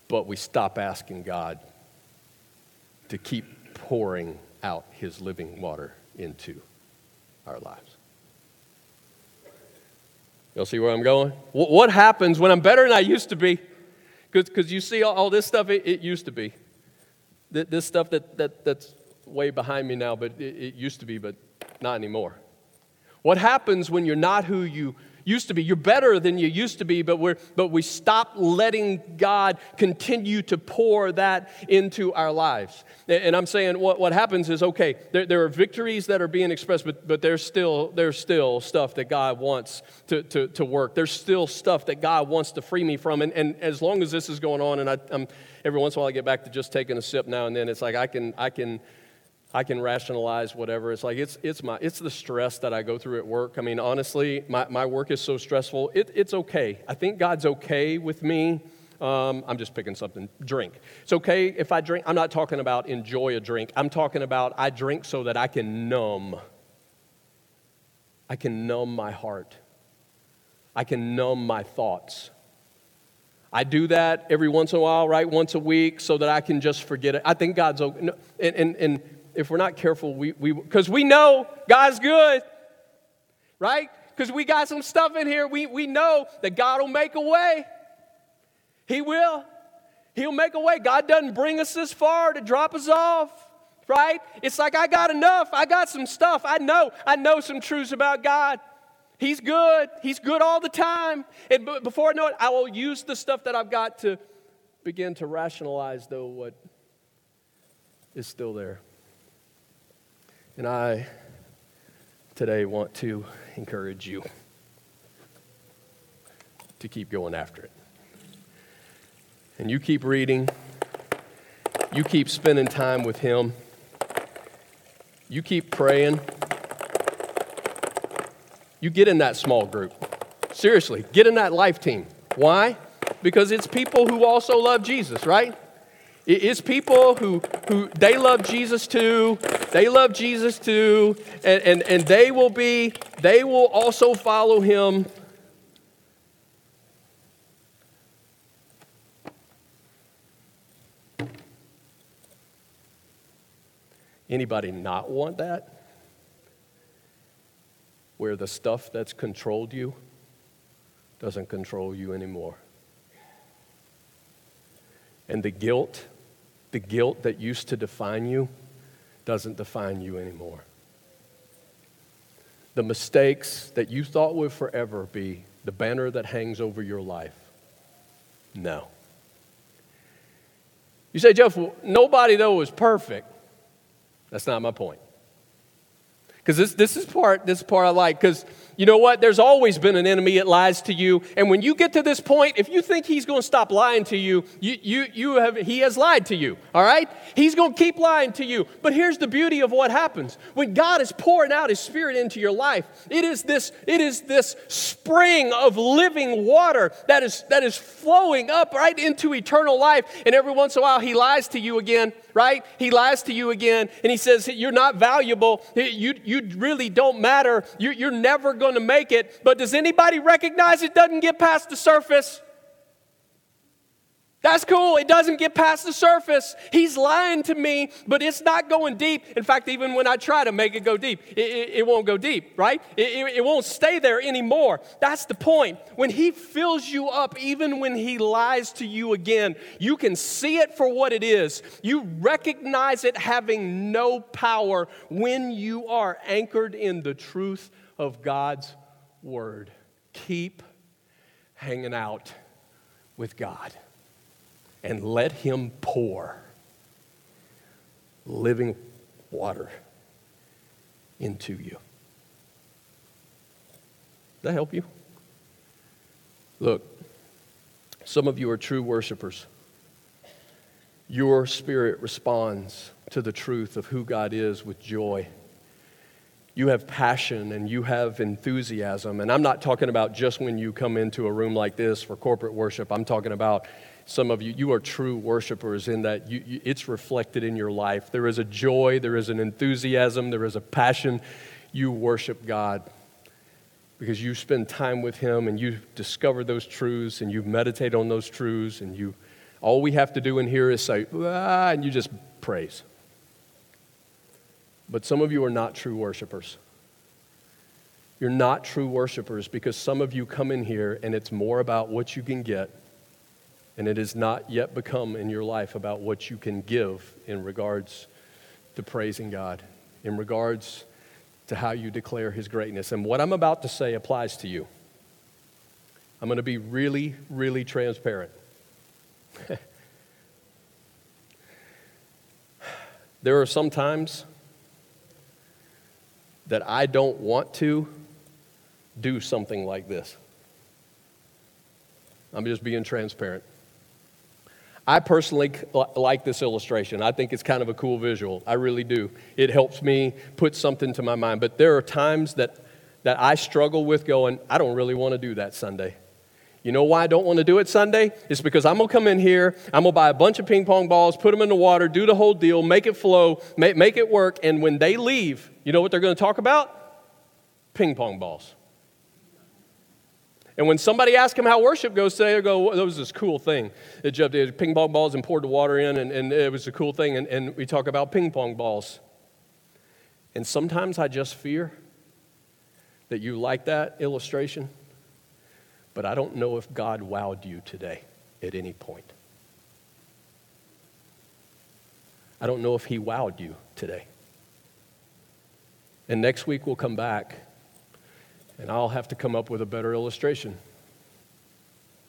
But we stop asking God to keep pouring out his living water into our lives. You'll see where I'm going? What happens when I'm better than I used to be? Because you see all, this stuff, it, it used to be. This stuff that, that, that's way behind me now, but it, it used to be, but not anymore. What happens when you're not who you used to be? You're better than you used to be, but, we're, but we stop letting God continue to pour that into our lives. And I'm saying what, what happens is okay, there, there are victories that are being expressed, but, but there's, still, there's still stuff that God wants to, to, to work. There's still stuff that God wants to free me from. And, and as long as this is going on, and I, I'm, every once in a while I get back to just taking a sip now and then, it's like I can, I can I can rationalize whatever. It's like it's, it's, my, it's the stress that I go through at work. I mean, honestly, my, my work is so stressful. It, it's okay. I think God's okay with me. Um, I'm just picking something. Drink. It's okay if I drink. I'm not talking about enjoy a drink. I'm talking about I drink so that I can numb. I can numb my heart. I can numb my thoughts. I do that every once in a while, right? Once a week, so that I can just forget it. I think God's okay. And, and, and if we're not careful, we because we, know God's good, right? Because we got some stuff in here. We, we know that God will make a way. He will. He'll make a way. God doesn't bring us this far to drop us off, right? It's like I got enough. I got some stuff. I know. I know some truths about God. He's good. He's good all the time. And b- before I know it, I will use the stuff that I've got to begin to rationalize, though, what is still there. And I today want to encourage you to keep going after it. And you keep reading, you keep spending time with Him, you keep praying. You get in that small group. Seriously, get in that life team. Why? Because it's people who also love Jesus, right? It- It's people who, who they love Jesus too. They love Jesus too. And, and, and they will be, they will also follow him. Anybody not want that? Where the stuff that's controlled you doesn't control you anymore. And the guilt, the guilt that used to define you, doesn't define you anymore. The mistakes that you thought would forever be the banner that hangs over your life, no. You say, Jeff, well, nobody though is perfect. That's not my point. Because this, this is part this part I like. Because you know what? There's always been an enemy that lies to you. And when you get to this point, if you think he's going to stop lying to you, you, you, you have, he has lied to you. All right? He's going to keep lying to you. But here's the beauty of what happens. When God is pouring out his spirit into your life, it is this, it is this spring of living water that is, that is flowing up right into eternal life. And every once in a while, he lies to you again, right? He lies to you again, and he says, You're not valuable. You, you really don't matter. You, you're never going to make it. But does anybody recognize it doesn't get past the surface? That's cool. It doesn't get past the surface. He's lying to me, but it's not going deep. In fact, even when I try to make it go deep, it, it, it won't go deep, right? It, it, it won't stay there anymore. That's the point. When He fills you up, even when He lies to you again, you can see it for what it is. You recognize it having no power when you are anchored in the truth of God's Word. Keep hanging out with God and let Him pour living water into you. Does that help you? Look, some of you are true worshipers. Your spirit responds to the truth of who God is with joy. You have passion and you have enthusiasm. And I'm not talking about just when you come into a room like this for corporate worship. I'm talking about some of you, you are true worshipers in that you, you, it's reflected in your life. There is a joy, there is an enthusiasm, there is a passion. You worship God because you spend time with Him and you discover those truths and you meditate on those truths and you. All we have to do in here is say, ah, and you just praise. But some of you are not true worshipers. You're not true worshipers because some of you come in here and it's more about what you can get, and it has not yet become in your life about what you can give in regards to praising God, in regards to how you declare His greatness. And what I'm about to say applies to you. I'm going to be really, really transparent. there are some times that I don't want to do something like this. I'm just being transparent. I personally like this illustration. I think it's kind of a cool visual. I really do. It helps me put something to my mind. But there are times that, that I struggle with going, I don't really want to do that Sunday. You know why I don't want to do it Sunday? It's because I'm going to come in here, I'm going to buy a bunch of ping pong balls, put them in the water, do the whole deal, make it flow, make, make it work. And when they leave, you know what they're going to talk about? Ping pong balls. And when somebody asks him how worship goes today, they go, well, that was this cool thing that Jeff did. Ping pong balls and poured the water in, and, and it was a cool thing. And, and we talk about ping pong balls. And sometimes I just fear that you like that illustration, but I don't know if God wowed you today at any point. I don't know if He wowed you today. And next week we'll come back and I'll have to come up with a better illustration.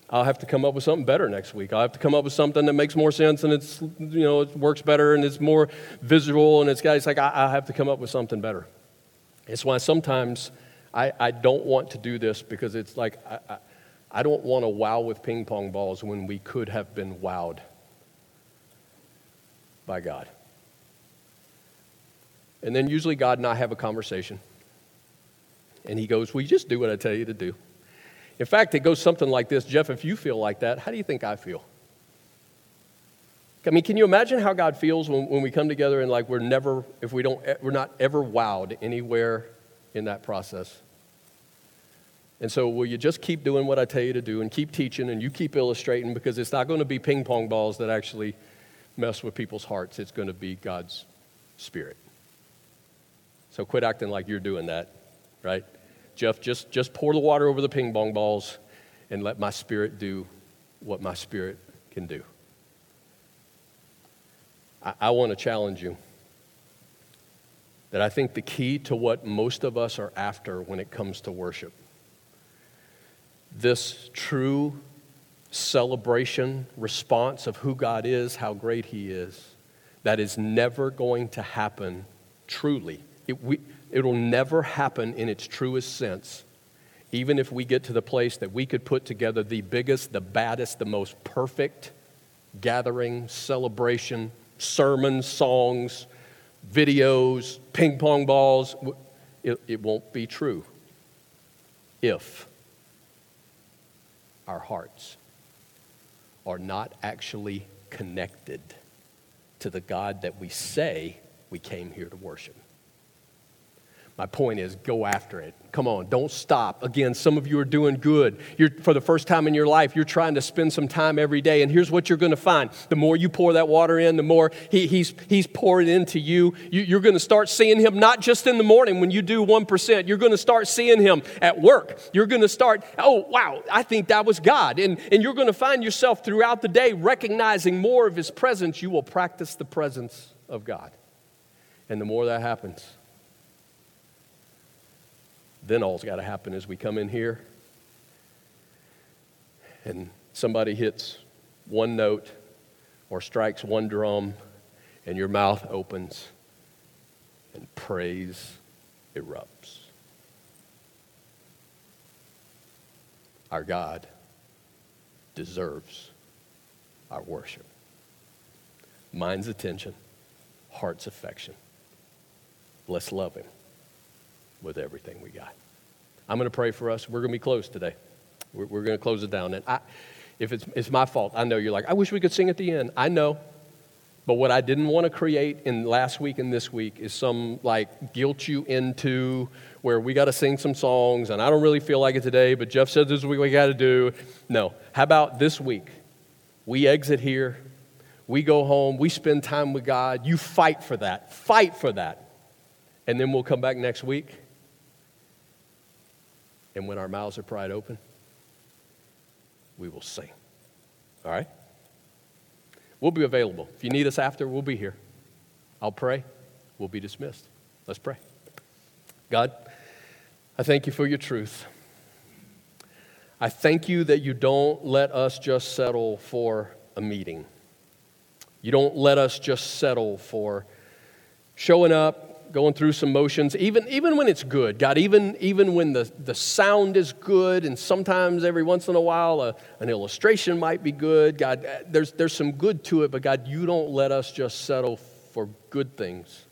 I'll have to come up with something better next week. I'll have to come up with something that makes more sense and it's, you know, it works better and it's more visual and it's, it's like I, have to come up with something better. It's why sometimes I, I don't want to do this because it's like I, I, I don't want to wow with ping pong balls when we could have been wowed by God. And then usually God and I have a conversation. And he goes, Well, you just do what I tell you to do. In fact, it goes something like this Jeff, if you feel like that, how do you think I feel? I mean, can you imagine how God feels when, when we come together and like we're never, if we don't, eh, we're not ever wowed anywhere in that process? And so, will you just keep doing what I tell you to do and keep teaching and you keep illustrating because it's not going to be ping pong balls that actually mess with people's hearts. It's going to be God's Spirit. So, quit acting like you're doing that right? Jeff, just, just pour the water over the ping pong balls and let my spirit do what my spirit can do. I, I want to challenge you that I think the key to what most of us are after when it comes to worship, this true celebration, response of who God is, how great He is, that is never going to happen truly. It, we, It'll never happen in its truest sense, even if we get to the place that we could put together the biggest, the baddest, the most perfect gathering, celebration, sermons, songs, videos, ping pong balls. It, it won't be true if our hearts are not actually connected to the God that we say we came here to worship. My point is, go after it. Come on, don't stop. Again, some of you are doing good. You're, for the first time in your life, you're trying to spend some time every day. And here's what you're going to find the more you pour that water in, the more he, he's, he's pouring into you. you. You're going to start seeing him not just in the morning when you do 1%. You're going to start seeing him at work. You're going to start, oh, wow, I think that was God. And, and you're going to find yourself throughout the day recognizing more of his presence. You will practice the presence of God. And the more that happens, then all's got to happen is we come in here and somebody hits one note or strikes one drum and your mouth opens and praise erupts. Our God deserves our worship. Mind's attention, heart's affection. Let's love him with everything we got. I'm going to pray for us. We're going to be closed today. We're, we're going to close it down. And I, if it's, it's my fault, I know you're like, I wish we could sing at the end. I know. But what I didn't want to create in last week and this week is some like guilt you into where we got to sing some songs and I don't really feel like it today, but Jeff said this is what we got to do. No. How about this week? We exit here, we go home, we spend time with God. You fight for that. Fight for that. And then we'll come back next week And when our mouths are pried open, we will sing. All right? We'll be available. If you need us after, we'll be here. I'll pray. We'll be dismissed. Let's pray. God, I thank you for your truth. I thank you that you don't let us just settle for a meeting. You don't let us just settle for showing up, going through some motions, even, even when it's good. God, even, even when the, the sound is good, and sometimes every once in a while a, an illustration might be good. God, uh, there's, there's some good to it, but God, you don't let us just settle for good things.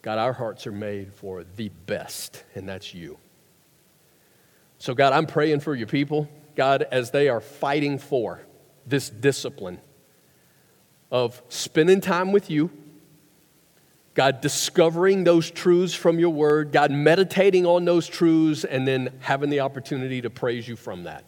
God, our hearts are made for the best, and that's you. So, God, I'm praying for your people, God, as they are fighting for this discipline of spending time with you, God, discovering those truths from your word, God, meditating on those truths, and then having the opportunity to praise you from that.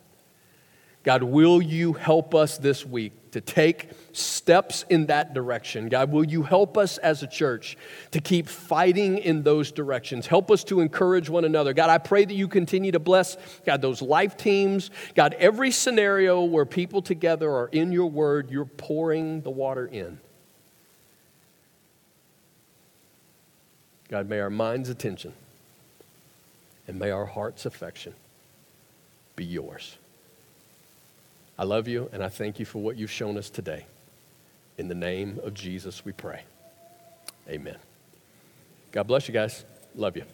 God, will you help us this week to take steps in that direction? God, will you help us as a church to keep fighting in those directions? Help us to encourage one another. God, I pray that you continue to bless, God, those life teams. God, every scenario where people together are in your word, you're pouring the water in. God, may our mind's attention and may our heart's affection be yours. I love you and I thank you for what you've shown us today. In the name of Jesus, we pray. Amen. God bless you guys. Love you.